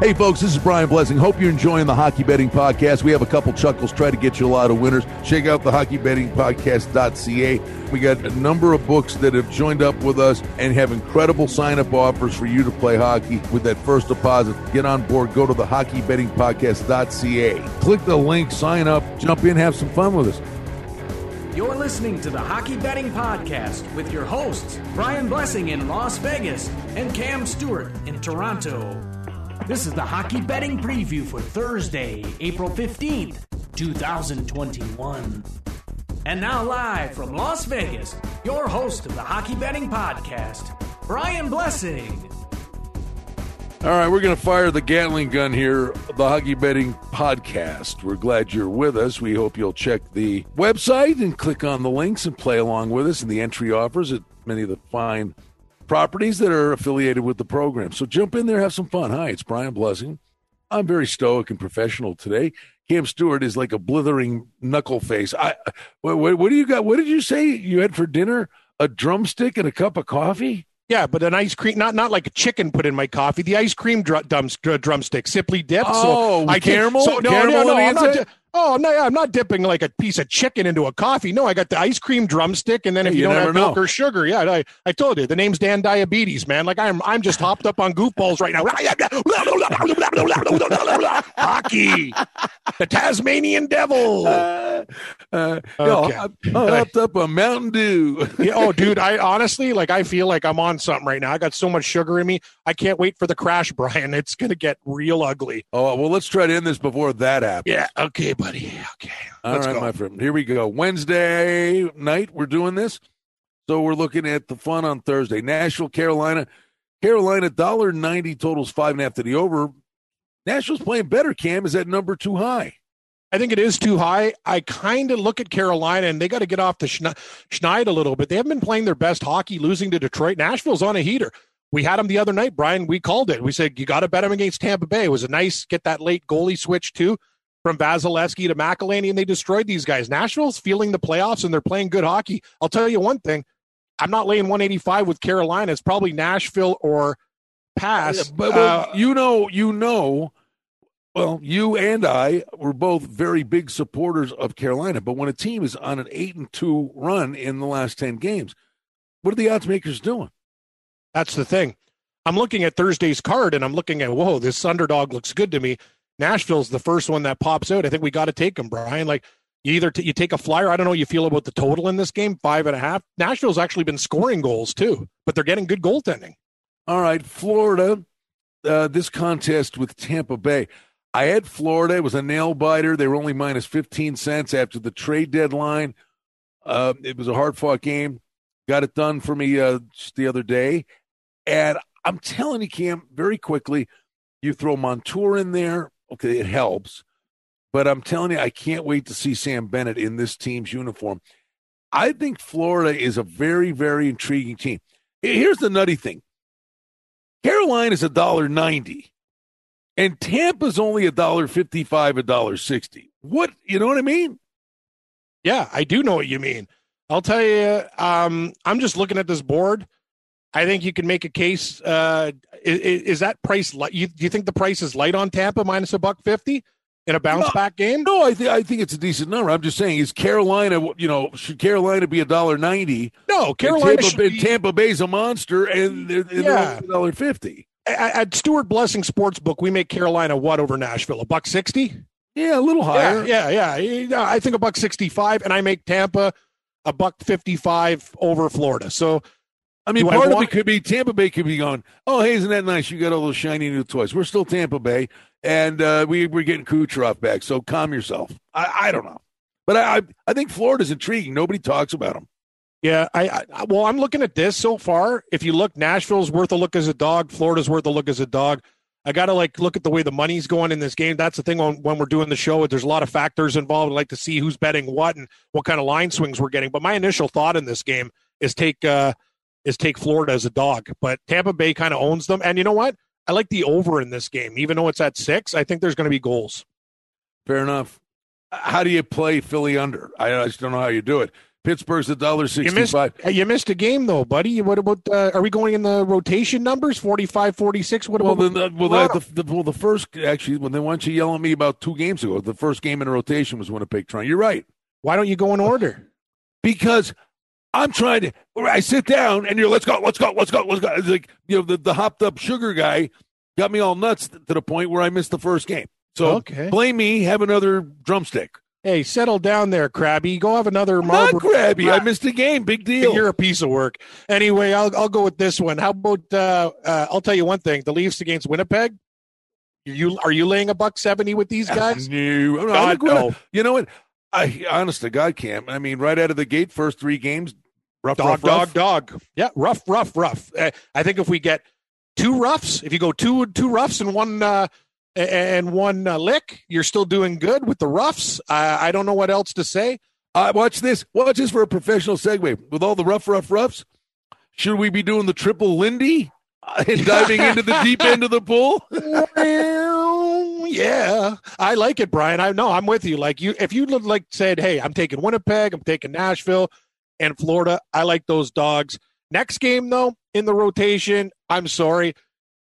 Hey, folks, this is Brian Blessing. Hope you're enjoying the Hockey Betting Podcast. We have a couple chuckles, try to get you a lot of winners. Check out the hockeybettingpodcast.ca. We got a number of books that have joined up with us and have incredible sign up offers for you to play hockey with that first deposit. Get on board, go to the hockeybettingpodcast.ca. Click the link, sign up, jump in, have some fun with us. You're listening to the Hockey Betting Podcast with your hosts, Brian Blessing in Las Vegas and Cam Stewart in Toronto. This is the Hockey Betting Preview for Thursday, April 15th, 2021. And now, live from Las Vegas, your host of the Hockey Betting Podcast, Brian Blessing. All right, we're going to fire the Gatling gun here, the Hockey Betting Podcast. We're glad you're with us. We hope you'll check the website and click on the links and play along with us and the entry offers at many of the fine properties that are affiliated with the program. So jump in there, have some fun. Hi, it's Brian Blessing. I'm very stoic and professional today. Cam Stewart is like a blithering knuckle face. I, what, what do you got? What did you say you had for dinner? A drumstick and a cup of coffee? Yeah, but an ice cream, not not like a chicken put in my coffee. The ice cream dr- dr- drumstick, simply dipped. Oh, so I caramel. So, no, caramel no, no, I'm not, Oh no, I'm not dipping like a piece of chicken into a coffee. No, I got the ice cream drumstick, and then if you, you don't have milk know. or sugar, yeah, I, I told you the name's Dan Diabetes, man. Like I'm I'm just hopped up on goofballs right now. Hockey, the Tasmanian Devil. Uh, uh, yo, Okay. I'm, I'm hopped up on Mountain Dew. Yeah, oh, dude, I honestly like I feel like I'm on something right now. I got so much sugar in me. I can't wait for the crash, Brian. It's gonna get real ugly. oh well, let's try to end this before that happens. Yeah. Okay, buddy. Okay. All Let's right, go. my friend. Here we go. Wednesday night, we're doing this. So we're looking at the fun on Thursday. Nashville, Carolina. Carolina, dollar ninety totals five and a half to the over. Nashville's playing better, Cam. Is that number too high? I think it is too high. I kind of look at Carolina and they got to get off the schneid, schneid a little bit. They haven't been playing their best hockey, losing to Detroit. Nashville's on a heater. We had them the other night, Brian. We called it. We said you got to bet them against Tampa Bay. It was a nice get that late goalie switch too from Vasilevskiy to McElhinney, and they destroyed these guys. Nashville's feeling the playoffs and they're playing good hockey. I'll tell you one thing: I'm not laying 185 with Carolina. It's probably Nashville or pass. But well, Uh, you know, you know, well, you and I were both very big supporters of Carolina. But when a team is on an eight and two run in the last ten games, what are the odds makers doing? That's the thing. I'm looking at Thursday's card and I'm looking at, whoa, this underdog looks good to me. Nashville's the first one that pops out. I think we got to take them, Brian. Like you either t- you take a flyer. I don't know. how You feel about the total in this game, five and a half. Nashville's actually been scoring goals too, but they're getting good goaltending. All right, Florida. Uh, this contest with Tampa Bay. I had Florida. It was a nail biter. They were only minus 15 cents after the trade deadline. Uh, it was a hard fought game. Got it done for me uh, the other day. And I'm telling you, Cam, very quickly, you throw Montour in there. Okay, it helps. But I'm telling you, I can't wait to see Sam Bennett in this team's uniform. I think Florida is a very, very intriguing team. Here's the nutty thing Carolina's a dollar ninety, and Tampa's only a dollar fifty-five, a dollar sixty. What you know what I mean? Yeah, I do know what you mean. I'll tell you. Um, I'm just looking at this board. I think you can make a case. Uh, is, is that price light? You, do you think the price is light on Tampa minus a buck fifty in a bounce No. back game? No, I think I think it's a decent number. I'm just saying, is Carolina? You know, should Carolina be a dollar ninety? No, Carolina Tampa, be- Tampa Bay's a monster, and they're, they're Yeah. dollar fifty. at, at Stewart Blessing Sportsbook, we make Carolina what over Nashville? A buck sixty? Yeah, a little higher. Yeah, yeah, yeah. I think a buck sixty-five, and I make Tampa a buck fifty-five over Florida. So I mean, Do I part of it could be Tampa Bay could be going, oh, hey, isn't that nice? You got all those shiny new toys. We're still Tampa Bay, and uh, we, we're getting Kucherov back, so calm yourself. I, I don't know. But I, I, I think Florida's intriguing. Nobody talks about them. yeah, I, I well, I'm looking at this so far. If you look, Nashville's worth a look as a dog. Florida's worth a look as a dog. I got to like look at the way the money's going in this game. That's the thing when, when we're doing the show. There's a lot of factors involved. I like to see who's betting what and what kind of line swings we're getting. But my initial thought in this game is take uh, is take Florida as a dog. But Tampa Bay kind of owns them. And you know what? I like the over in this game, even though it's at six. I think there's going to be goals. Fair enough. How do you play Philly under? I, I just don't know how you do it. Pittsburgh's a dollar You missed, sixty-five. you missed a game though, buddy. What about? Uh, are we going in the rotation numbers? 45, 46? What Well, about? then, uh, well, the, the, well, the first actually, when they want you yelling at me about two games ago, the first game in a rotation was Winnipeg Toronto. You're right why don't you go in order? because I'm trying to. I sit down and you're let's go, let's go, let's go, let's go. It's like you know the, the hopped up sugar guy got me all nuts to the point where I missed the first game. So Okay. blame me. Have another drumstick. Hey, settle down there, Krabby. Go have another Not Marlboro. grabby. I missed a game. Big deal. You're a piece of work. Anyway, I'll I'll go with this one. How about? Uh, uh, I'll tell you one thing: the Leafs against Winnipeg. You are you laying a buck seventy with these guys? No, no, God, no. You know what? I honest to God, Cam. I mean, right out of the gate, first three games, rough, Dog, rough, dog, rough. dog. Yeah, rough, rough, rough. Uh, I think if we get two roughs, if you go two two roughs and one uh, and one uh, lick, you're still doing good with the roughs. Uh, I don't know what else to say. Uh, watch this. Watch this for a professional segue. With all the rough, rough, roughs, should we be doing the triple Lindy uh, and diving into the deep end of the pool? Yeah, I like it, Brian. I know I'm with you. Like you, if you look like said, "Hey, I'm taking Winnipeg, I'm taking Nashville, and Florida," I like those dogs. Next game, though, in the rotation, I'm sorry,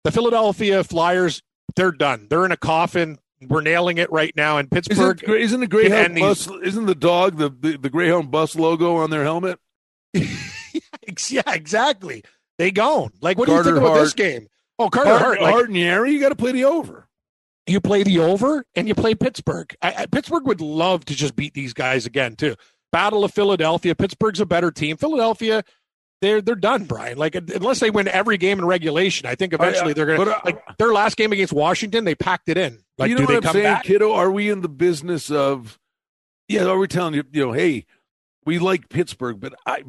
the Philadelphia Flyers, they're done. They're in a coffin. We're nailing it right now in Pittsburgh. Isn't, isn't the Greyhound these- bus? Isn't the dog the, the the Greyhound bus logo on their helmet? yeah, exactly. They gone. Like, what do you think about this game? Oh, Carter Hart, Hart. Like, Hart and Yari, you got to play the over. You play the over and you play Pittsburgh. I, I, Pittsburgh would love to just beat these guys again too. Battle of Philadelphia. Pittsburgh's a better team. Philadelphia, they're they're done, Brian. Like unless they win every game in regulation, I think eventually they're gonna But, uh, like their last game against Washington. They packed it in. Like, you know do they what I'm come saying, back? kiddo? Are we in the business of? Yeah, are we telling you? You know, hey, we like Pittsburgh, but I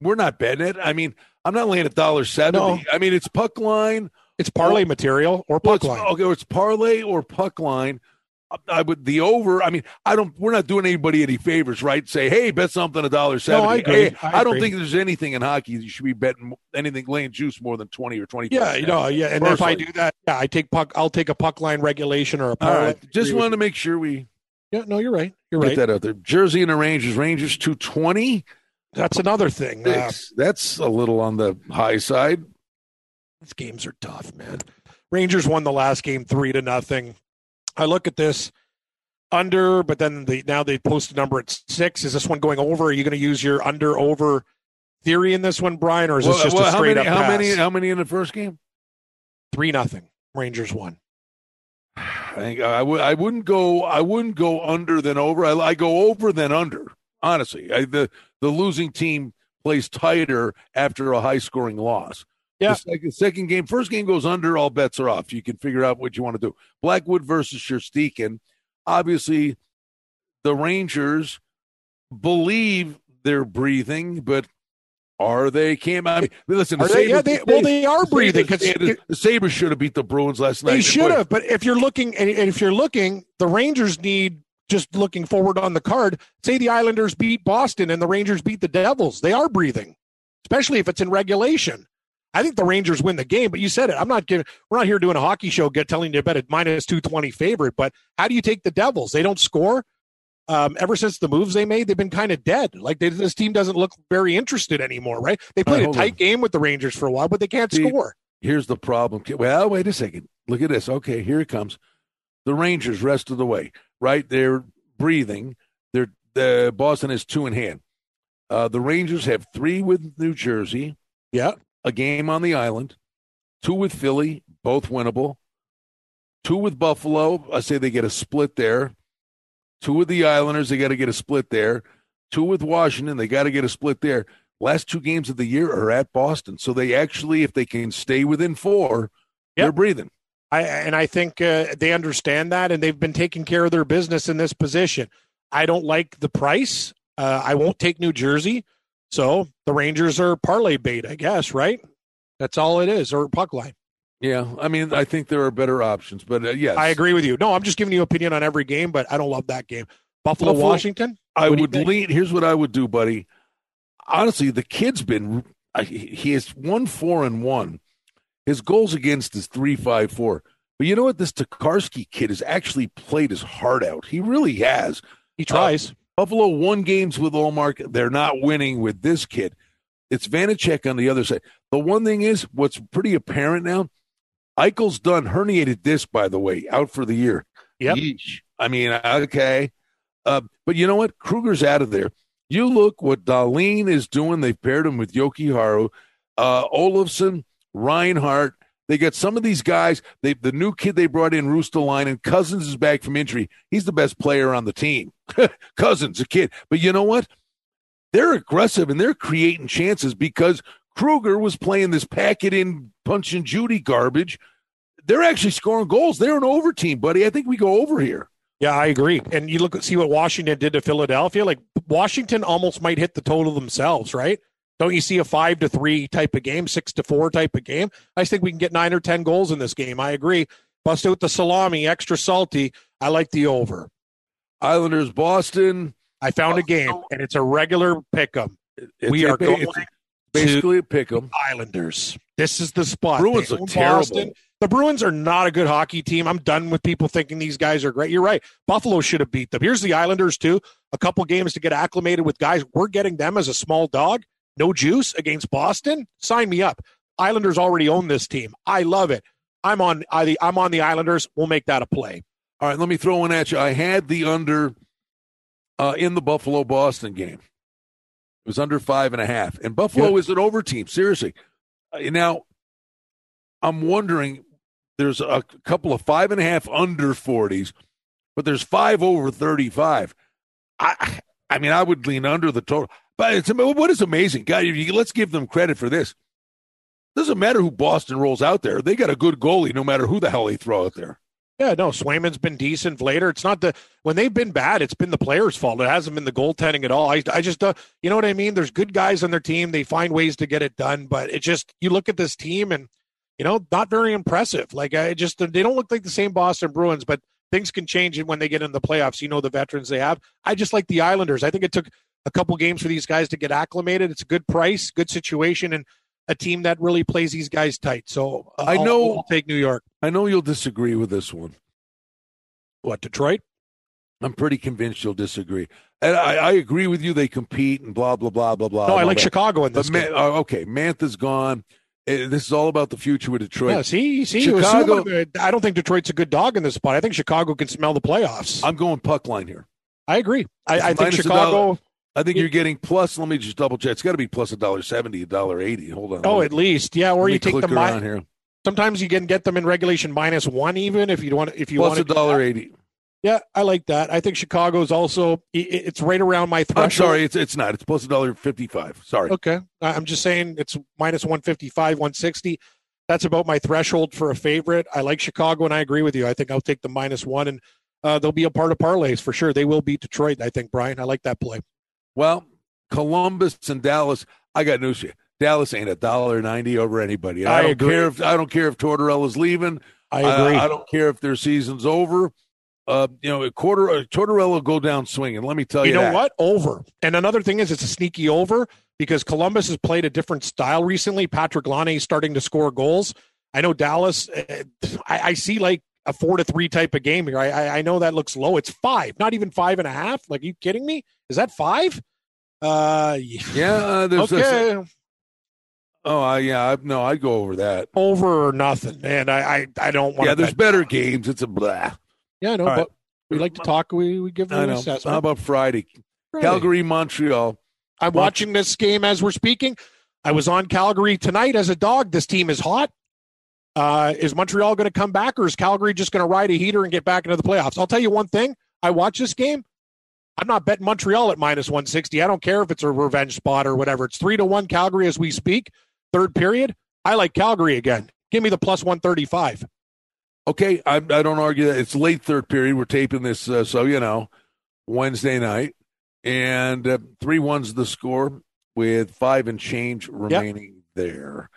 we're not betting it. I mean, I'm not laying a dollar seventy. No. I mean, it's puck line. It's parlay material or Well, puck it's, line. okay, it's parlay or puck line. I- would the over. I mean, I don't. We're not doing anybody any favors, right? Say, hey, bet something a dollar seventy. No, I agree. Hey, I I, don't agree. think there's anything in hockey you should be betting anything laying juice more than twenty or twenty. Yeah, you know, yeah. And if I do that, yeah, I take puck. I'll take a puck line regulation or a parlay. right, just wanted to make sure we. Yeah, no, you're right. You're right. that out there. Jersey and the Rangers. Rangers two twenty. That's another thing. Uh, That's a little on the high side. These games are tough, man. Rangers won the last game three to nothing. I look at this under, but then they now they post a number at six. Is this one going over? Are you going to use your under over theory in this one, Brian, or is this just well, a straight many? up How pass? many? How many in the first game? Three nothing. Rangers won. I think I would. I wouldn't go. I wouldn't go under than over. I, I go over than under. Honestly, I, the the losing team plays tighter after a high scoring loss. Yeah. The second, second game, first game goes under. All bets are off. You can figure out what you want to do. Blackwood versus Shesterkin. Obviously, the Rangers believe they're breathing, but are they? Cam, I mean, listen. The they? Yeah, Sabres- they, well, they are breathing Sabres- because the Sabres should have beat the Bruins last night. they should have. But if you're looking, and if you're looking, the Rangers need just looking forward on the card. Say the Islanders beat Boston and the Rangers beat the Devils. They are breathing, especially if it's in regulation. I think the Rangers win the game, but you said it. I'm not giving. We're not here doing a hockey show, get telling you to bet a minus two twenty favorite. But how do you take the Devils? They don't score. Um, ever since the moves they made, they've been kind of dead. Like they, this team doesn't look very interested anymore, right? They played a tight on. game with the Rangers for a while, but they can't See, score. Here's the problem. Well, wait a second. Look at this. Okay, here it comes. The Rangers rest of the way, right? They're breathing. They're the Boston has two in hand. Uh, the Rangers have three with New Jersey, Yeah, a game on the island, two with Philly, both winnable. Two with Buffalo. I say they get a split there. Two with the Islanders, they got to get a split there. Two with Washington, they got to get a split there. Last two games of the year are at Boston, so they actually, if they can stay within four, Yep. they're breathing. I and I think uh, they understand that, and they've been taking care of their business in this position. I don't like the price. Uh, I won't take New Jersey, so the Rangers are parlay bait, I guess. Right? That's all it is, or puck line. Yeah, I mean, I think there are better options, but uh, yes, I agree with you. No, I'm just giving you opinion on every game, but I don't love that game. Buffalo, Buffalo- Washington. I What do you would think? lean. Here's what I would do, buddy. Honestly, the kid's been. He has one four and one. His goals against is three five four. But you know what? This Tokarski kid has actually played his heart out. He really has. He tries. Buffalo won games with Ullmark. They're not winning with this kid. It's Vanecek on the other side. The one thing is, what's pretty apparent now, Eichel's done herniated disc, by the way, out for the year. Yep. Yeesh. I mean, okay. Uh, but you know what? Krueger's out of there. You look what Dahlin is doing. They've paired him with Jokiharju, uh, Olofsson, Reinhart. They got some of these guys. They the new kid they brought in, Line, and Cozens is back from injury. He's the best player on the team. Cozens, a kid. But you know what? They're aggressive and they're creating chances because Krueger was playing this pack it in punch and Judy garbage. They're actually scoring goals. They're an over team, buddy. I think we go over here. Yeah, I agree. And you look see what Washington did to Philadelphia. Like Washington almost might hit the total themselves, right? Don't you see a five to three type of game, six to four type of game? I think we can get nine or ten goals in this game. I agree. Bust out the salami, extra salty. I like the over. Islanders, Boston. I found a oh, game, and it's a regular pick 'em. It's we a- are going it's basically a pick 'em. Islanders. This is the spot. Bruins They look own terrible. The Bruins are not a good hockey team. I'm done with people thinking these guys are great. You're right. Buffalo should have beat them. Here's the Islanders too. A couple games to get acclimated with guys. We're getting them as a small dog. No juice against Boston. Sign me up. Islanders already own this team. I love it. I'm on. I, I'm on the Islanders. We'll make that a play. All right, let me throw one at you. I had the under uh, in the Buffalo Boston game. It was under five and a half, and Buffalo Yeah. is an over team. Seriously. Uh, now, I'm wondering. There's a couple of five and a half under 40s, but there's five over 35. I, I mean, I would lean under the total. But it's what is amazing. You, let's give them credit for this. Doesn't matter who Boston rolls out there; they got a good goalie, no matter who the hell they throw out there. Yeah, no, Swayman's been decent. Later, it's not the when they've been bad, it's been the players' fault. It hasn't been the goaltending at all. I, I just, uh, you know what I mean? There's good guys on their team. They find ways to get it done, but it just you look at this team and you know not very impressive. Like I just they don't look like the same Boston Bruins, but things can change when they get in the playoffs. You know the veterans they have. I just like the Islanders. I think it took a couple games for these guys to get acclimated. It's a good price, good situation, and a team that really plays these guys tight. So uh, I I'll- know- I'll take New York. I know you'll disagree with this one. What Detroit? I'm pretty convinced you'll disagree. And I, I agree with you. They compete and blah blah blah blah blah. No, I like that. Chicago in this Man, uh, okay, Mantha's gone. Uh, This is all about the future with Detroit. Yeah, see, see, Chicago- I don't think Detroit's a good dog in this spot. I think Chicago can smell the playoffs. I'm going puck line here. I agree. I, I think Chicago. I think you're getting plus. Let me just double check. It's got to be plus a dollar seventy, a dollar eighty. Hold on. Oh, at least, yeah. Or you take the mi- here. Sometimes you can get them in regulation minus one, even if you want. If you Plus want a dollar eighty. Yeah, I like that. I think Chicago's also. It's right around my threshold. I'm sorry, it's it's not. It's plus a dollar fifty five. Sorry. Okay, I'm just saying it's minus one fifty five, one sixty. That's about my threshold for a favorite. I like Chicago, and I agree with you. I think I'll take the minus one, and uh, they'll be a part of parlays for sure. They will beat Detroit. I think Brian. I like that play. Well, Columbus and Dallas. I got news for you. Dallas ain't a dollar ninety over anybody. I I, don't agree. care if I don't care if Tortorella's leaving. I agree. I, don't care if their season's over. Uh, you know, a quarter uh, Tortorella go down swinging. Let me tell you, you know that. what? Over. And another thing is, it's a sneaky over because Columbus has played a different style recently. Patrick Laine is starting to score goals. I know Dallas. uh, I, I see like a four to three type of game here. I, I I know that looks low. It's five, not even five and a half. Like, are you kidding me? Is that five? Uh, yeah. Yeah, uh, there's a- okay. oh, I, yeah, I, no, I'd go over that. over or nothing. And I I, I don't want. Yeah, there's bet. better games. It's a blah. Yeah, I know, All right. but we like to talk. We we give an assessment. How about Friday? Friday. Calgary, Montreal. I'm watching this game as we're speaking. I was on Calgary tonight as a dog. This team is hot. Uh, is Montreal going to come back, or is Calgary just going to ride a heater and get back into the playoffs? I'll tell you one thing. I watch this game. I'm not betting Montreal at minus 160. I don't care if it's a revenge spot or whatever. It's three to one Calgary as we speak. Third period. I like Calgary again. Give me the plus 135. Okay, I, I don't argue that. It's late third period. We're taping this, uh, so you know, Wednesday night, and uh, three one's the score with five and change remaining there.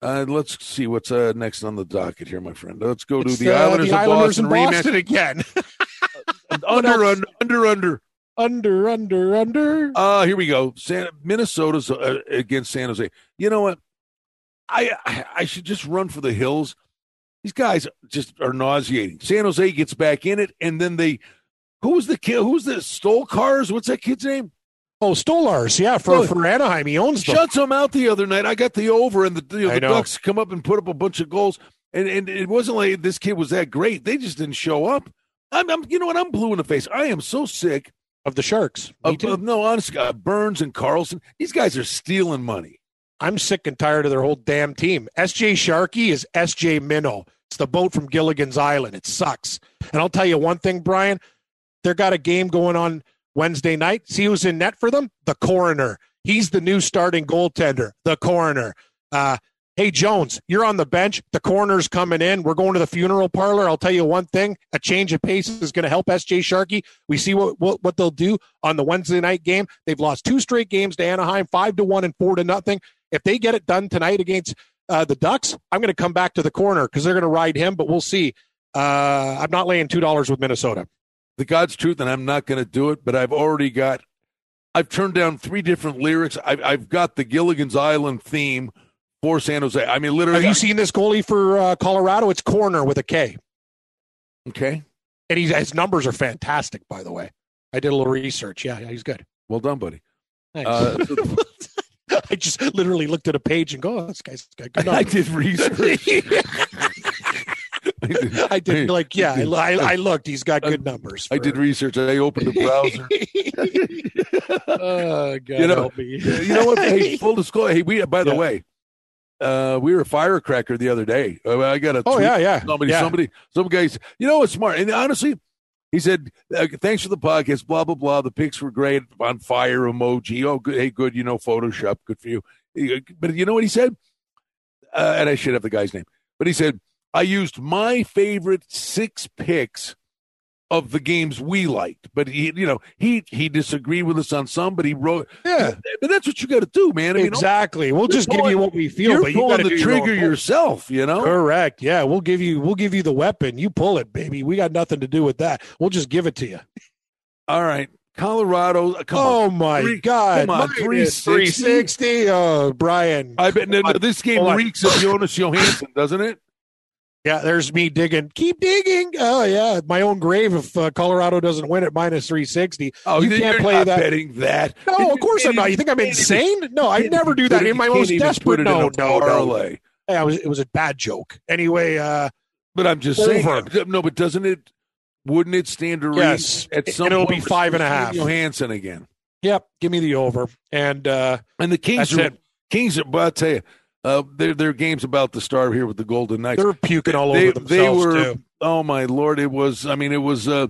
Uh, let's see what's uh, next on the docket here, my friend. Let's go to It's, the uh, Islanders, the of Islanders Boston, Boston again. under, under, under, under. Under, under, under. Uh, here we go. San, Minnesota's uh, against San Jose. You know what? I, I I should just run for the hills. These guys just are nauseating. San Jose gets back in it, and then they who was the kid? Who's the stole cars? What's that kid's name? Oh, Stolarz, yeah, for, Oh. for Anaheim, he owns them. Shuts them out the other night. I got the over, and the, you know, the. Ducks come up and put up a bunch of goals. And and it wasn't like this kid was that great. They just didn't show up. I'm, I'm you know what? I'm blue in the face. I am so sick of the Sharks. Of, no honest uh, Burns and Karlsson. These guys are stealing money. I'm sick and tired of their whole damn team. SJ Sharkie is SJ Minnow. It's the boat from Gilligan's Island. It sucks. And I'll tell you one thing, Brian. They got a game going on Wednesday night. See who's in net for them? The coroner. He's the new starting goaltender. The coroner. Uh, hey Jones, you're on the bench. The coroner's coming in. We're going to the funeral parlor. I'll tell you one thing: a change of pace is going to help SJ Sharkie. We see what, what what they'll do on the Wednesday night game. They've lost two straight games to Anaheim, five to one and four to nothing. If they get it done tonight against uh, the Ducks, I'm going to come back to the corner because they're going to ride him. But we'll see. Uh, I'm not laying two dollars with Minnesota. The God's truth, and I'm not going to do it. But I've already got. I've turned down three different lyrics. I've I've got the Gilligan's Island theme for San Jose. I mean, literally. Have you seen this goalie for uh, Colorado? It's corner with a K. okay. And he's, his numbers are fantastic, by the way. I did a little research. Yeah, yeah he's good. Well done, buddy. Thanks. Uh, I just literally looked at a page and go, oh, this guy's got good I did research. I did like, yeah, I, I, looked. He's got good numbers. I did research. I opened the browser. oh, God You know- help me. you know what? Hey, full disclosure. Hey, we by the Yeah. way, uh, we were a firecracker the other day. Uh, I got a Oh yeah, yeah. somebody, yeah. somebody, some guys. You know what's smart? And honestly, he said, uh, "Thanks for the podcast." Blah blah blah. The pics were great. On fire emoji. Oh, good. Hey, good. You know, Photoshop. Good for you. But you know what he said? Uh, and I should have the guy's name. But he said, "I used my favorite six picks." Of the games we liked, but he, you know, he he disagreed with us on some, but he wrote. Yeah, But that's what you got to do, man. I mean, exactly. We'll just give you what we feel, you're but you got to the do your trigger yourself. You know, Correct. Yeah, we'll give you we'll give you the weapon. You pull it, baby. We got nothing to do with that. We'll just give it to you. All right, Colorado. uh, Come on. oh my Three- God! come on, Minus 360. 360. Oh, Brian. I bet no, no, this game reeks of Jonas Johansson, doesn't it? Yeah, there's me digging. Keep digging. Oh yeah, my own grave if uh, Colorado doesn't win at minus 360. Oh, You can't play that. betting that. No, of course I'm not. You think I'm insane? No, I never do that in my most desperate. No, no, no. Hey, I was, it was a bad joke. Anyway, uh, But I'm just Over. saying. No, but doesn't it? Wouldn't it stand to reason Yes, at it- some it'll point be five and a half. and a we're seeing half. Johansson again, yep, give me the over. And uh, and the Kings are it. Kings are. But I'll tell you, uh, their their game's about to start here with the Golden Knights. they're puking all they, over themselves they were too. oh my lord it was i mean it was uh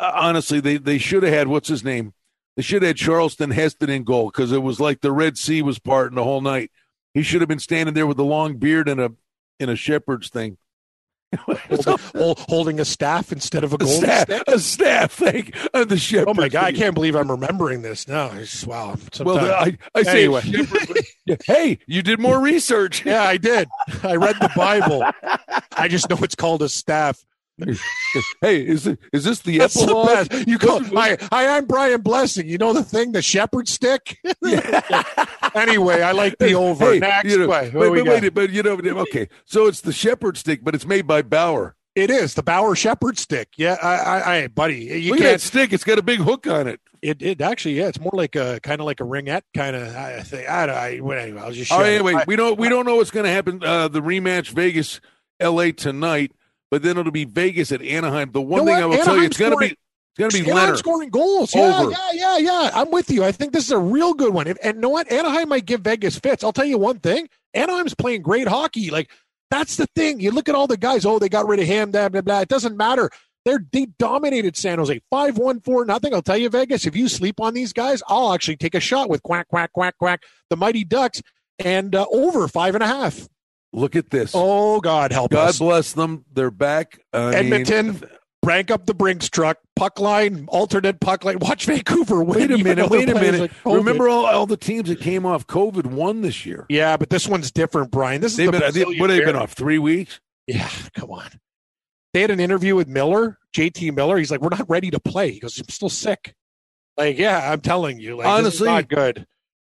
honestly they they should have had what's his name they should have had charleston heston in goal because it was like the red sea was parting the whole night he should have been standing there with a long beard and a in a shepherd's thing Holding, hol- holding a staff instead of a golden staff, stick. a staff thing on the shepherd Oh my god, I can't believe I'm remembering this now. It's, wow. well Sometimes- I, I say Anyway. hey you did more research yeah, I did. I read the Bible. I just know it's called a staff. hey is it is this the That's epilogue best. You call, hi, hi, I'm Brian Blessing. You know the thing, the shepherd stick. anyway, I like the over. Hey, Next you know, but, but wait, but you know, okay. So it's the shepherd stick, but it's made by Bauer. It is the Bauer shepherd stick. Yeah, I, I, I buddy, you Look at that can't. stick; it's got a big hook on it. It, it actually, yeah, it's more like a kind of like a ringette kind of I think. I, I, well, anyway, I'll just. All right, shut it. anyway, I- we don't we don't know what's going to happen. Uh, the rematch, Vegas, L.A. tonight, but then it'll be Vegas at Anaheim. The one You know thing? I will tell you, Anaheim's it's going to be it's going to be Anaheim Leonard. scoring goals. Yeah, Over. yeah, yeah, yeah. I'm with you. I think this is a real good one. And, and you know what? Anaheim might give Vegas fits. I'll tell you one thing. Anaheim's playing great hockey. Like that's the thing. You look at all the guys. Oh, they got rid of him. Blah blah blah. It doesn't matter. They're they dominated San Jose five one four nothing. I'll tell you, Vegas. If you sleep on these guys, I'll actually take a shot with quack quack quack quack. The Mighty Ducks and uh, over five and a half. Look at this. Oh God, help God us. God bless them. They're back. I mean, Edmonton, rank up the Brinks truck, puck line, alternate puck line. Watch Vancouver win. wait a minute. Wait a minute. like Remember all, all the teams that came off COVID won this year. Yeah, but this one's different, Brian. This is They've the been, they, what have been off? Three weeks. Yeah, come on. They had an interview with Miller, JT Miller. He's like, "We're not ready to play." He goes, "I'm still sick." Like, yeah, I'm telling you, like, Honestly, not good.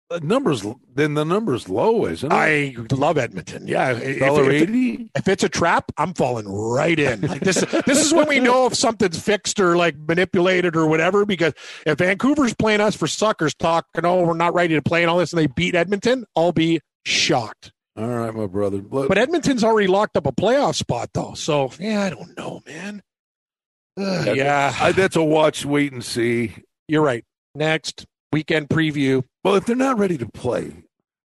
The numbers then the numbers low, isn't it? I love Edmonton. Yeah, if, Dollar if, eighty. if it's a trap, I'm falling right in. Like this, this is when we know if something's fixed or like manipulated or whatever. Because if Vancouver's playing us for suckers, talking, oh, we're not ready to play and all this, and they beat Edmonton, I'll be shocked. All right, my brother. But, But Edmonton's already locked up a playoff spot, though. So yeah, I don't know, man. Ugh, Yeah, yeah, I, that's a watch, wait and see. you're right. Next weekend preview. Well, if they're not ready to play,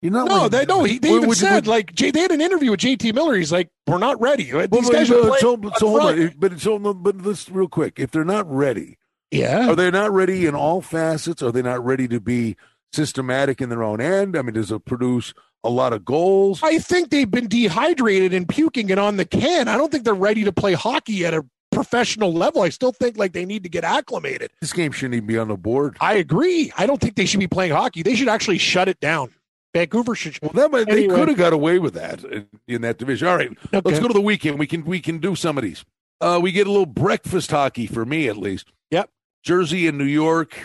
you're not. No, they no. He, they Would- even would- said would- like J, they had an interview with JT Miller. He's like, "We're not ready. These Well, guys but, are but, playing." so, so hold on, but so but let's real quick. If they're not ready, Yeah, are they not ready in all facets? Are they not ready to be systematic in their own end? I mean, does it produce a lot of goals? I think they've been dehydrated and puking it on the can. I don't think they're ready to play hockey at a professional level. I still think like they need to get acclimated. This game shouldn't even be on the board. I agree. I don't think they should be playing hockey. They should actually shut it down. Vancouver should. Well, that might, they could have got away with that in, in that division. All right, let's go to the weekend. We can we can do some of these. Uh, we get a little breakfast hockey for me at least. Yep. Jersey and New York.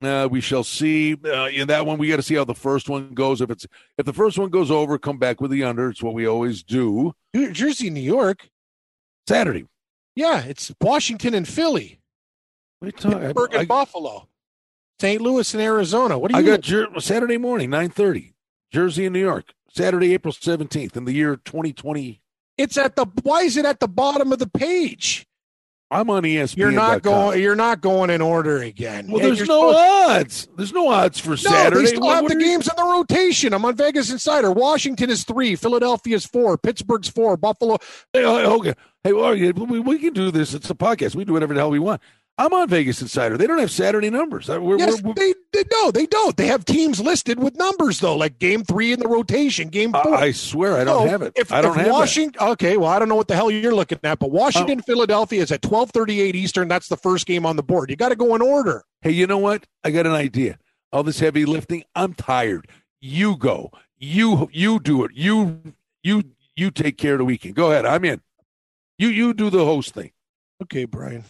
Uh, we shall see. Uh, in that one, we got to see how the first one goes. If it's if the first one goes over, come back with the under. It's what we always do. Jersey, New York. Saturday. Yeah, it's Washington and Philly, What are you talking- Pittsburgh I, and Buffalo, St. Louis and Arizona. What do I you? got Jer- Saturday morning, nine thirty. Jersey and New York. Saturday, April seventeenth, in the year twenty twenty. it's at the. Why is it at the bottom of the page? I'm on ESPN. You're not going. You're not going in order again. Well, there's no odds. There's no odds for No, Saturday. they still What- have what the are you- games in the rotation. I'm on Vegas Insider. Washington is three, Philadelphia is four, Pittsburgh's four, Buffalo. Hey, uh, okay. Hey, well, we, we can do this. It's a podcast. We do whatever the hell we want. I'm on Vegas Insider. They don't have Saturday numbers. Uh, We're, Yes, we're, they, they no, they don't. They have teams listed with numbers though, like game three in the rotation, game four. I swear I don't So, have it. If, I don't if have Washington, okay, well, I don't know what the hell you're looking at, but Oh. Washington, Philadelphia is at 12:38 Eastern. That's the first game on the board. You got to go in order. Hey, you know what? I got an idea. All this heavy lifting. I'm tired. You go. You you do it. You you you take care of the weekend. Go ahead. I'm in. You you do the host thing. Okay, Brian.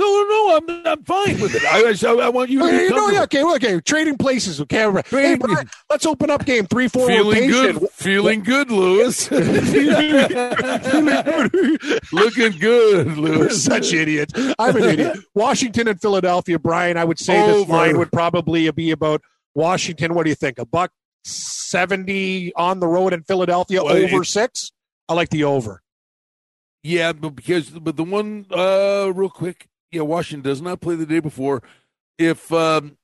No, no, no. I'm I'm fine with it. I I, I want you to Okay, be you know, yeah, okay, okay. Trading places. Okay, hey, Brian, let's open up game three, four Feeling rotation. good, feeling good, Louis. Looking good, Louis. such idiots. I'm an idiot. Washington and Philadelphia, Brian. I would say this line would probably be about Washington. What do you think? A buck seventy on the road in Philadelphia Well, over it- six. I like the over. Yeah, but because but the one uh real quick, yeah, Washington does not play the day before. If um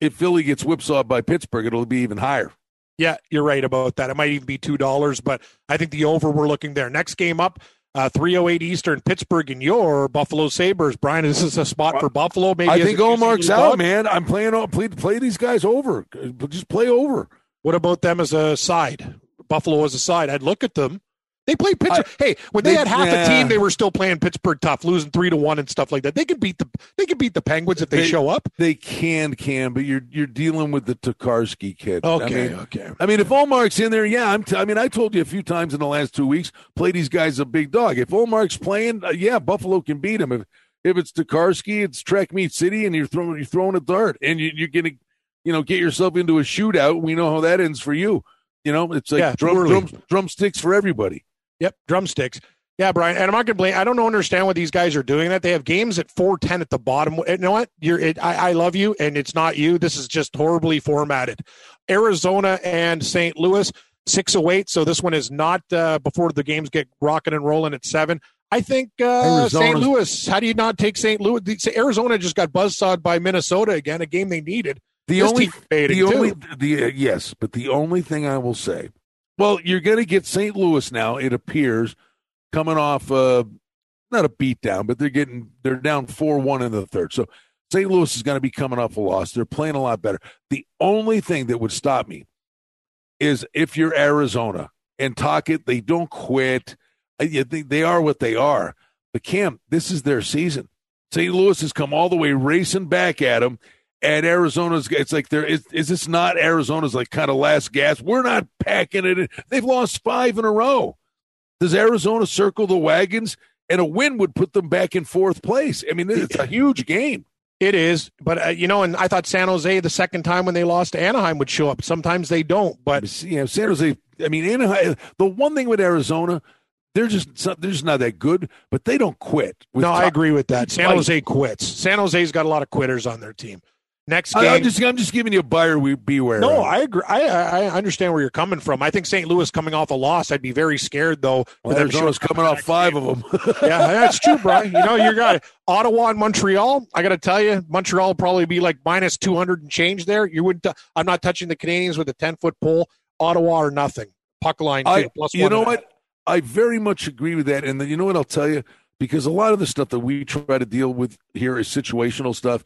if Philly gets whipsawed by Pittsburgh, it'll be even higher. Yeah, you're right about that. It might even be two dollars, but I think the over. We're looking there. Next game up. Uh, 308 Eastern, Pittsburgh, and your Buffalo Sabres. Brian, this is a spot for Buffalo. Maybe I think a out, man. I'm playing on play play these guys over. Just play over. What about them as a side? Buffalo as a side. I'd look at them. They played Pittsburgh. hey, when they, they- had half yeah. a team, they were still playing Pittsburgh tough, losing three to one and stuff like that. They could beat the they could beat the Penguins if they, They- show up. They can, can, but you're you're dealing with the Tokarski kid. Okay, I mean, okay. I mean, if Ullmark's in there, yeah. I'm. T- I mean, I told you a few times in the last two weeks, play these guys a big dog. If Ullmark's playing, uh, yeah, Buffalo can beat him. If if it's Tokarski, it's Track Meat City, and you're throwing you're throwing a dart, and you, you're gonna, you know, get yourself into a shootout. We know how that ends for you. You know, it's like Yeah, drum, drum, drumsticks for everybody. Yep, drumsticks. Yeah, Brian, and I'm not going to blame. I don't understand what these guys are doing. That they have games at 4:10 at the bottom. You know what? You're. It, I, I love you, and it's not you. This is just horribly formatted. Arizona and St. Louis 608. So this one is not uh, before the games get rocking and rolling at seven. I think uh, St. Louis. How do you not take St. Louis? Arizona just got buzzsawed by Minnesota again, a game they needed. The This only the too. only the uh, yes, but the only thing I will say, well, you're going to get St. Louis now. It appears coming off uh not a beatdown, but they're getting they're down four one in the third. So St. Louis is going to be coming off a loss. They're playing a lot better. The only thing that would stop me is if you're Arizona and talk it, they don't quit. I think they are what they are. But Cam, this is their season. St. Louis has come all the way racing back at them and Arizona's it's like there is is this not Arizona's like kind of last gas? We're not packing it in. They've lost five in a row. Does Arizona circle the wagons? And a win would put them back in fourth place. I mean, it's a huge game. It is, but uh, you know, and I thought San Jose the second time when they lost to Anaheim would show up. Sometimes they don't, but you know, San Jose. I mean, Anaheim. The one thing with Arizona, they're just they're just not that good, but they don't quit. No, top, I agree with that. San Jose quits. San Jose's got a lot of quitters on their team. Next game, I, am just I'm just giving you a buyer we beware. No. I agree. I I understand where you're coming from. I think St. Louis coming off a loss, I'd be very scared though. Well, Arizona's coming off five game. of them. yeah, that's true, Brian. You know, you got it. Ottawa and Montreal. I got to tell you, Montreal will probably be like minus two hundred and change there. You wouldn't. T- I'm not touching the Canadiens with a ten foot pole. Ottawa or nothing. Puck line. Too, I, you know what? I very much agree with that. And then you know what I'll tell you because a lot of the stuff that we try to deal with here is situational stuff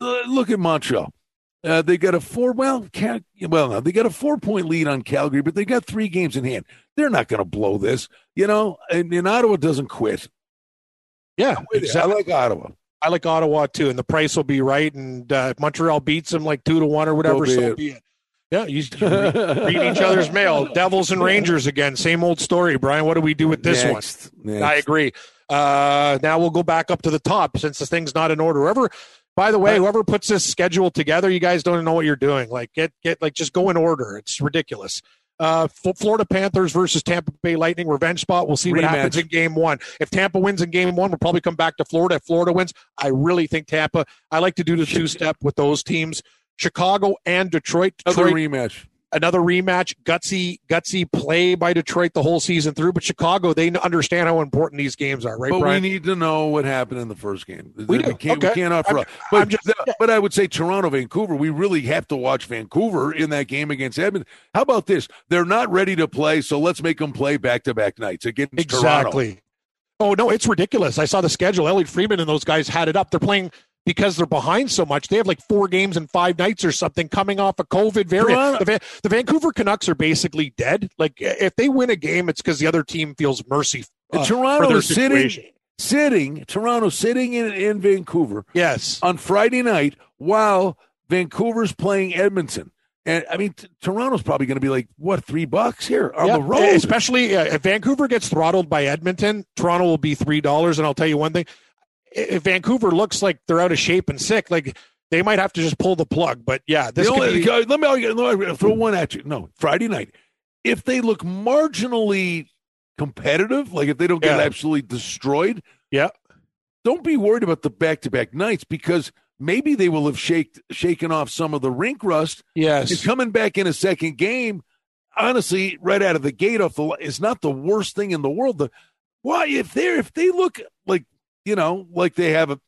look at Montreal. Uh, they got a four well, Cal, well, they got a four point lead on Calgary, but they got three games in hand. They're not going to blow this, you know. And, and Ottawa doesn't quit. Yeah, exactly. I like Ottawa. I like Ottawa too, and the price will be right. And uh, Montreal beats them like two to one or whatever, so, be, so it. be it. Yeah, you read each other's mail. Devils and Rangers again, same old story. Brian, what do we do with this Next. one? Next. I agree. Uh, now we'll go back up to the top since the thing's not in order. Whoever by the way, whoever puts this schedule together, you guys don't know what you're doing. Like get get like just go in order. It's ridiculous. Uh, Florida Panthers versus Tampa Bay Lightning revenge spot. We'll see what Rematch. happens in game one. If Tampa wins in game one, we'll probably come back to Florida. If Florida wins, I really think Tampa. I like to do the two step with those teams. Chicago and Detroit. Detroit Another rematch another rematch, gutsy, gutsy play by Detroit the whole season through. But Chicago, they understand how important these games are, right? But Brian? we need to know what happened in the first game. We, do. can't, okay. we can't offer. But, just, but I would say Toronto, Vancouver. We really have to watch Vancouver in that game against Edmonton. How about this? They're not ready to play, so let's make them play back to back nights against exactly. Toronto. Oh no, it's ridiculous. I saw the schedule. Elliotte Friedman and those guys had it up. They're playing because they're behind so much. They have like four games in five nights or something coming off a COVID variant. The, Va- the, Vancouver Canucks are basically dead. Like if they win a game, it's because the other team feels mercy. Uh, Toronto is sitting, sitting. Toronto sitting in in Vancouver. Yes, on Friday night while Vancouver's playing Edmonton. And I mean, t- Toronto's probably going to be like what three bucks here on the road. Especially uh, if Vancouver gets throttled by Edmonton, Toronto will be three dollars. And I'll tell you one thing: if Vancouver looks like they're out of shape and sick, like they might have to just pull the plug. But yeah, this only, be... let, me, let me throw one at you. No, Friday night. If they look marginally competitive, like if they don't get yeah. absolutely destroyed, yeah, don't be worried about the back-to-back nights because maybe they will have shaked, shaken off some of the rink rust. Yes, and coming back in a second game, honestly, right out of the gate off the is not the worst thing in the world. The why if they if they look you know, like they have a,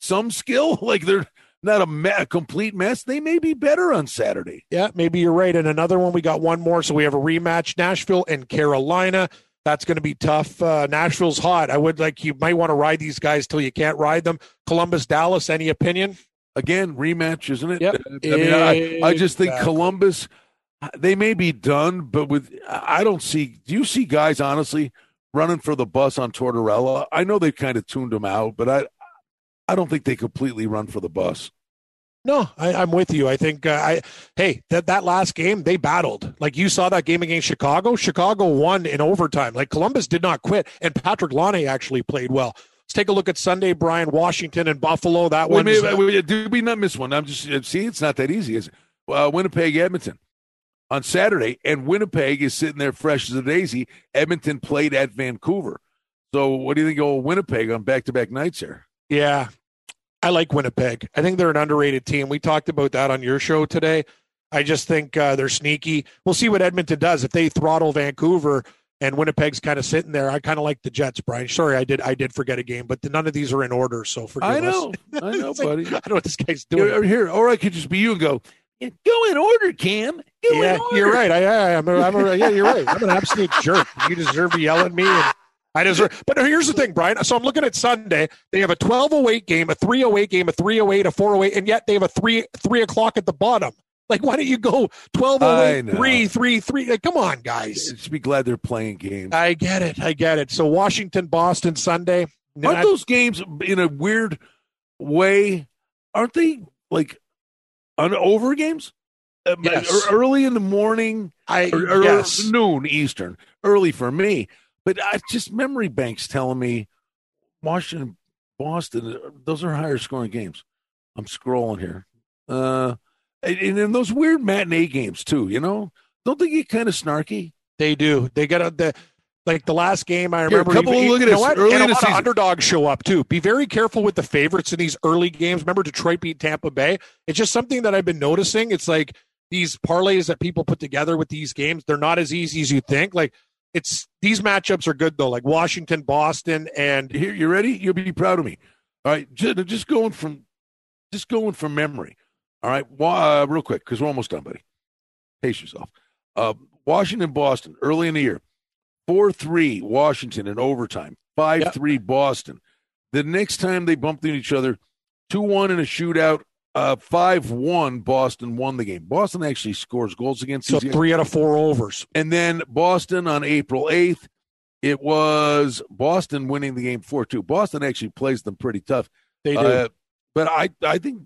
some skill, like they're not a, me- a, complete mess. They may be better on Saturday. Yeah, maybe you're right. And another one, we got one more. So we have a rematch Nashville and Carolina. That's going to be tough. Uh, Nashville's hot. I would like you might want to ride these guys till you can't ride them. Columbus, Dallas. Any opinion? Again, rematch, isn't it? Yep. I mean, I, I just think Columbus. They may be done, but with I don't see. Do you see guys honestly running for the bus on Tortorella. I know they've kind of tuned him out, but I I don't think they completely run for the bus. No, I, am with you. I think uh, I hey that that last game they battled. Like you saw that game against Chicago. Chicago won in overtime. Like Columbus did not quit, and Patrick Laine actually played well. Let's take a look at Sunday, Brian Washington and Buffalo. That one. Did we not miss one? I'm just see. It's not that easy. Is uh, Winnipeg, Edmonton on Saturday, and Winnipeg is sitting there fresh as a daisy. Edmonton played at Vancouver. So, what do you think of Winnipeg on back to back nights here? Yeah, I like Winnipeg. I think they're an underrated team. We talked about that on your show today. I just think uh, they're sneaky. We'll see what Edmonton does if they throttle Vancouver and Winnipeg's kind of sitting there. I kind of like the Jets, Brian. Sorry, I did I did forget a game, but none of these are in order. So forgive I know, us. I know, buddy. Like, I know what this guy's doing. Here, here, or I could just be you and go. Go in order, Cam. Go yeah, you're right. I, am a, I'm a, yeah, you're right. I'm an absolute jerk. You deserve to yell at me. And I deserve. But here's the thing, Brian. So I'm looking at Sunday. They have a 12:08 game, a 3:08 game, a 3:08, a 4:08, and yet they have a three three o'clock at the bottom. Like, why don't you go 12:08, 3, 3, 3? Like, come on, guys. Just be glad they're playing games. I get it. I get it. So Washington, Boston, Sunday. Aren't I, those games in a weird way? Aren't they like on over games? Uh, yes. early in the morning, I or, yes. noon Eastern, early for me. But I just memory banks telling me Washington Boston, those are higher scoring games. I'm scrolling here. Uh, and, in those weird matinee games too, you know, don't they get kind of snarky? They do. They got a, the like the last game. I Here, remember. couple even- of- look at you know this, early and in a the lot of season. underdogs show up too. Be very careful with the favorites in these early games. Remember, Detroit beat Tampa Bay. It's just something that I've been noticing. It's like these parlays that people put together with these games. They're not as easy as you think. Like it's these matchups are good though. Like Washington, Boston, and Here, you ready? You'll be proud of me. All right, just, just going from, just going from memory. All right, uh, real quick because we're almost done, buddy. Pace yourself. Uh, Washington, Boston, early in the year, four three Washington in overtime, five three Boston. The next time they bumped into each other, two one in a shootout. Uh, five one Boston won the game. Boston actually scores goals against so guys. three out of four overs. And then Boston on April 8th, it was Boston winning the game 4 2. Boston actually plays them pretty tough. They do. Uh, but I, I think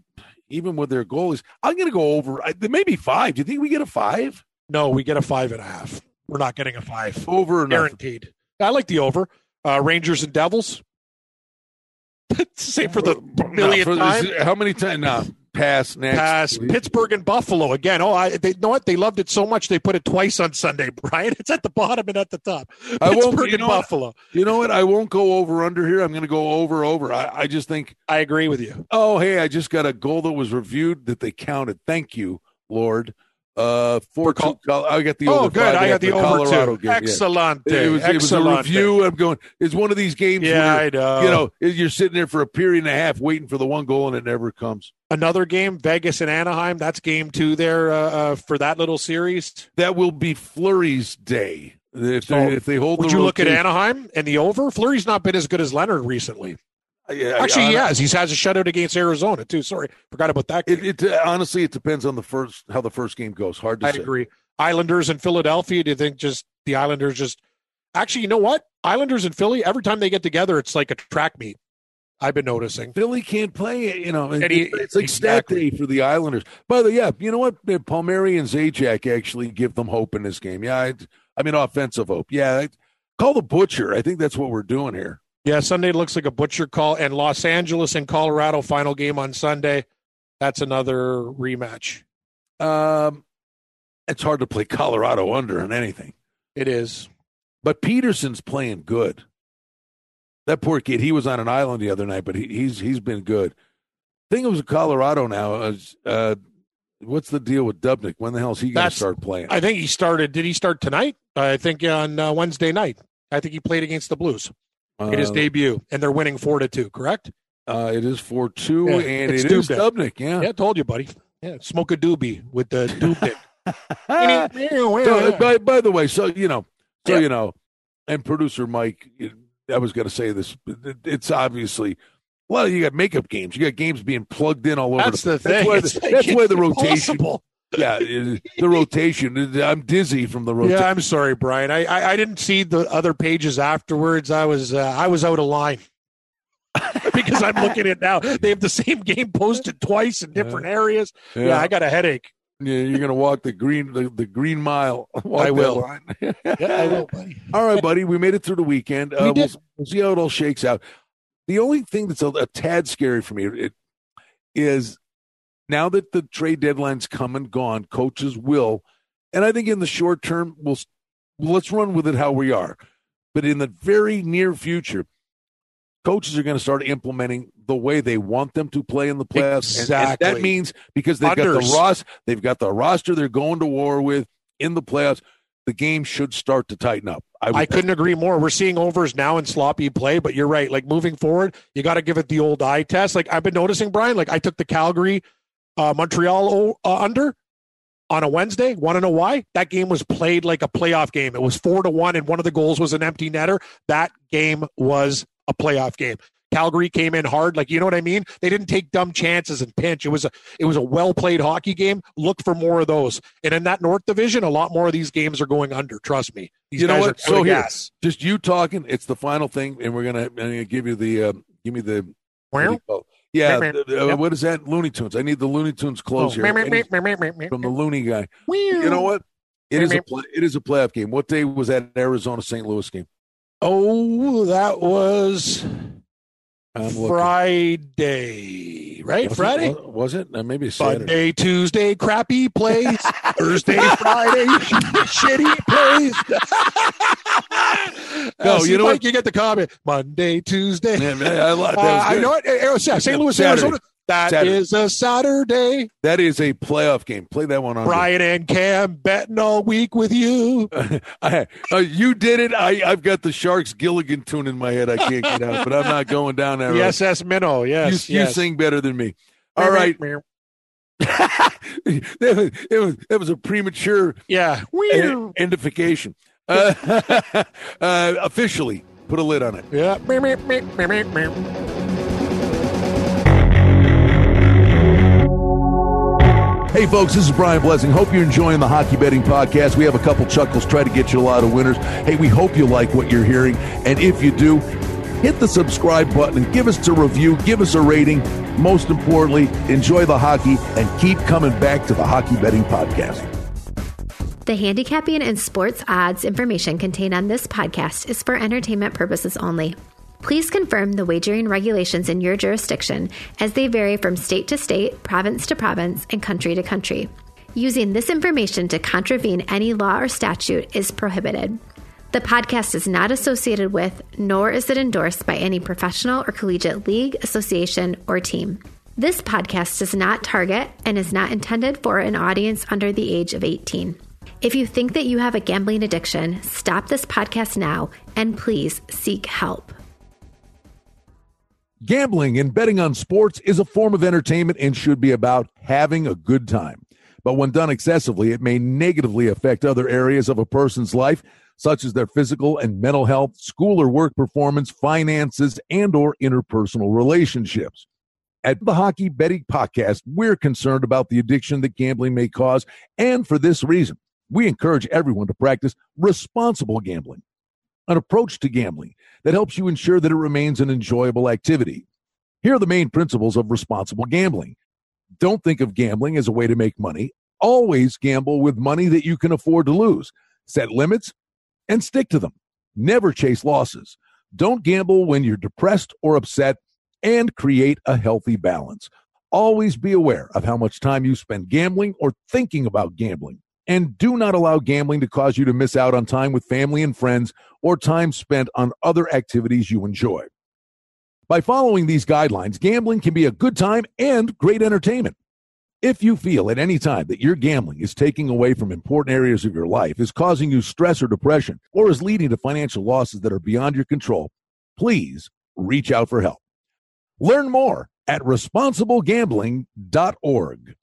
even with their goalies, I'm going to go over. I, maybe five. Do you think we get a five? no, we get a five and a half. We're not getting a five. Over or nothing? Guaranteed. I like the over. Uh, Rangers and Devils. Same for the millionth No, time. How many times? No, pass next. Pass please. Pittsburgh and Buffalo again. Oh, I they you know what they loved it so much they put it twice on Sunday. Brian, it's at the bottom and at the top. I won't- Pittsburgh you and know what? Buffalo. You know what? I won't go over under here. I'm going to go over over. I, I just think, I agree with you. oh, hey, I just got a goal that was reviewed that they counted. Thank you, Lord. Uh, four For Col- two. I got the Oh, over. good. I got the over Colorado too. game, yeah. Excellent. It was, it was a Excellent. review. I'm going. It's one of these games Yeah, where I know. you know you're sitting there for a period and a half waiting for the one goal and it never comes. Another game, Vegas and Anaheim. That's game two there uh, uh, for that little series. That will be Fleury's day if they Oh, if they hold. Would the you look at. Anaheim and the over? Fleury's not been as good as Leonard recently. Yeah, Actually, I- he has. He has a shutout against Arizona too. Sorry, forgot about that. Game. It, it uh, honestly it depends on the first how the first game goes. Hard to say I say. agree. Islanders and Philadelphia. Do you think just the Islanders just actually? You know what? Islanders and Philly. Every time they get together, it's like a track meet. I've been noticing. Philly can't play, you know. And he- it's like exactly. stat day for the Islanders. By the way, yeah, you know what? Uh, Palmieri and Zajac actually give them hope in this game. Yeah, I, I mean offensive hope. Yeah, I- call the butcher. I think that's what we're doing here. Yeah, Sunday looks like a butcher call, and Los Angeles and Colorado final game on Sunday. That's another rematch. Um, it's hard to play Colorado under on anything, It is. but Petersen's playing good. That poor kid. He was on an island the other night, but he, he's he's been good. Thing it was Colorado now is uh, what's the deal with Dubnyk? When the hell is he going to start playing? I think he started. Did he start tonight? I think on uh, Wednesday night. I think he played against the Blues in his Uh, debut, and they're winning four to two. Correct? Uh, it is four two, Yeah, and it's it is Dubnyk. Dubnyk. Yeah. Yeah, I told you, buddy. Yeah, smoke a doobie with the. Ah, so, by, by the way, so you know, so Yeah. you know, and producer Mike, I was going to say this. it- It's obviously. Well, you got makeup games. You got games being plugged in all over. That's the thing. That's why the, like, that's why the rotation. impossible. Yeah, the rotation. I'm dizzy from the rotation. Yeah, I'm sorry, Brian. I, I I didn't see the other pages afterwards. I was uh, I was out of line because I'm looking at now. They have the same game posted twice in different areas. Yeah, I got a headache. Yeah, you're going to walk the green the, the green mile. Walk I will. Yeah, I will, buddy. All right, buddy. We made it through the weekend. Uh, We we'll, did. we'll see how it all shakes out. The only thing that's a, a tad scary for me it, is now that the trade deadline's come and gone, coaches will, and I think in the short term, we'll let's run with it how we are. But in the very near future, coaches are going to start implementing the way they want them to play in the playoffs. And- And, Exactly. that means because they've got the Ross, they've got the roster they're going to war with in the playoffs. The game should start to tighten up. I, I couldn't agree more. We're seeing overs now in sloppy play, but you're right. Like moving forward, you got to give it the old eye test. Like I've been noticing, Brian. Like I took the Calgary, uh, Montreal o- uh, under on a Wednesday. Want to know why? That game was played like a playoff game. It was four to one, and one of the goals was an empty netter. That game was a playoff game. Calgary came in hard, like you know what I mean. They didn't take dumb chances and pinch. It was a it was a well played hockey game. Look for more of those. And in that North Division, a lot more of these games are going under. Trust me. These You know guys what? Are So here- gas. just you talking. It's the final thing, and we're gonna, I'm gonna give you the um, give me the what do you call it? yeah. Meow, meow. the- Yep. What is that? Looney Tunes. I need the Looney Tunes Oh, close here meow, meow, Any- meow, meow, meow, meow. from the Looney guy. You know what? It is a play, it is a playoff game. What day was that Arizona St. Louis game? Oh, that was I'm looking. Friday, right? Was Friday. It, was it? Uh, maybe Saturday. Monday, Tuesday, crappy plays. Thursday, Friday, shitty plays. No, Uh, you know Mike, what? You get the comment. Monday, Tuesday. Man, man, I, that Uh, I know it. yeah, St. Louis, Saturday. Arizona. That is Saturday. a Saturday. That is a playoff game. Play that one on. Brian and Cam betting all week with you. I, uh, you did it. I, I've got the Sharks Gilligan tune in my head. I can't get out, but I'm not going down that road. SS Minnow. Yes. you, you sing better than me. All right. that, was, it was that was a premature Yeah. e- identification. Uh, uh, officially, put a lid on it. Yeah. Hey, folks, this is Brian Blessing. Hope you're enjoying the Hockey Betting Podcast. We have a couple chuckles, try to get you a lot of winners. Hey, we hope you like what you're hearing. And if you do, hit the subscribe button give us a review, give us a rating. Most importantly, enjoy the hockey and keep coming back to the Hockey Betting Podcast. The handicapping and sports odds information contained on this podcast is for entertainment purposes only. Please confirm the wagering regulations in your jurisdiction as they vary from state to state, province to province, and country to country. Using this information to contravene any law or statute is prohibited. The podcast is not associated with, nor is it endorsed by any professional or collegiate league, association, or team. This podcast does not target and is not intended for an audience under the age of 18. If you think that you have a gambling addiction, stop this podcast now and please seek help. Gambling and betting on sports is a form of entertainment and should be about having a good time. But when done excessively, it may negatively affect other areas of a person's life, such as their physical and mental health, school or work performance, finances, and or interpersonal relationships. At the Hockey Betting Podcast, we're concerned about the addiction that gambling may cause, and for this reason, we encourage everyone to practice responsible gambling an approach to gambling that helps you ensure that it remains an enjoyable activity. Here are the main principles of responsible gambling. Don't think of gambling as a way to make money. Always gamble with money that you can afford to lose. Set limits and stick to them. Never chase losses. Don't gamble when you're depressed or upset and create a healthy balance. Always be aware of how much time you spend gambling or thinking about gambling. And do not allow gambling to cause you to miss out on time with family and friends or time spent on other activities you enjoy. By following these guidelines, gambling can be a good time and great entertainment. If you feel at any time that your gambling is taking away from important areas of your life, is causing you stress or depression, or is leading to financial losses that are beyond your control, please reach out for help. Learn more at responsiblegambling.org.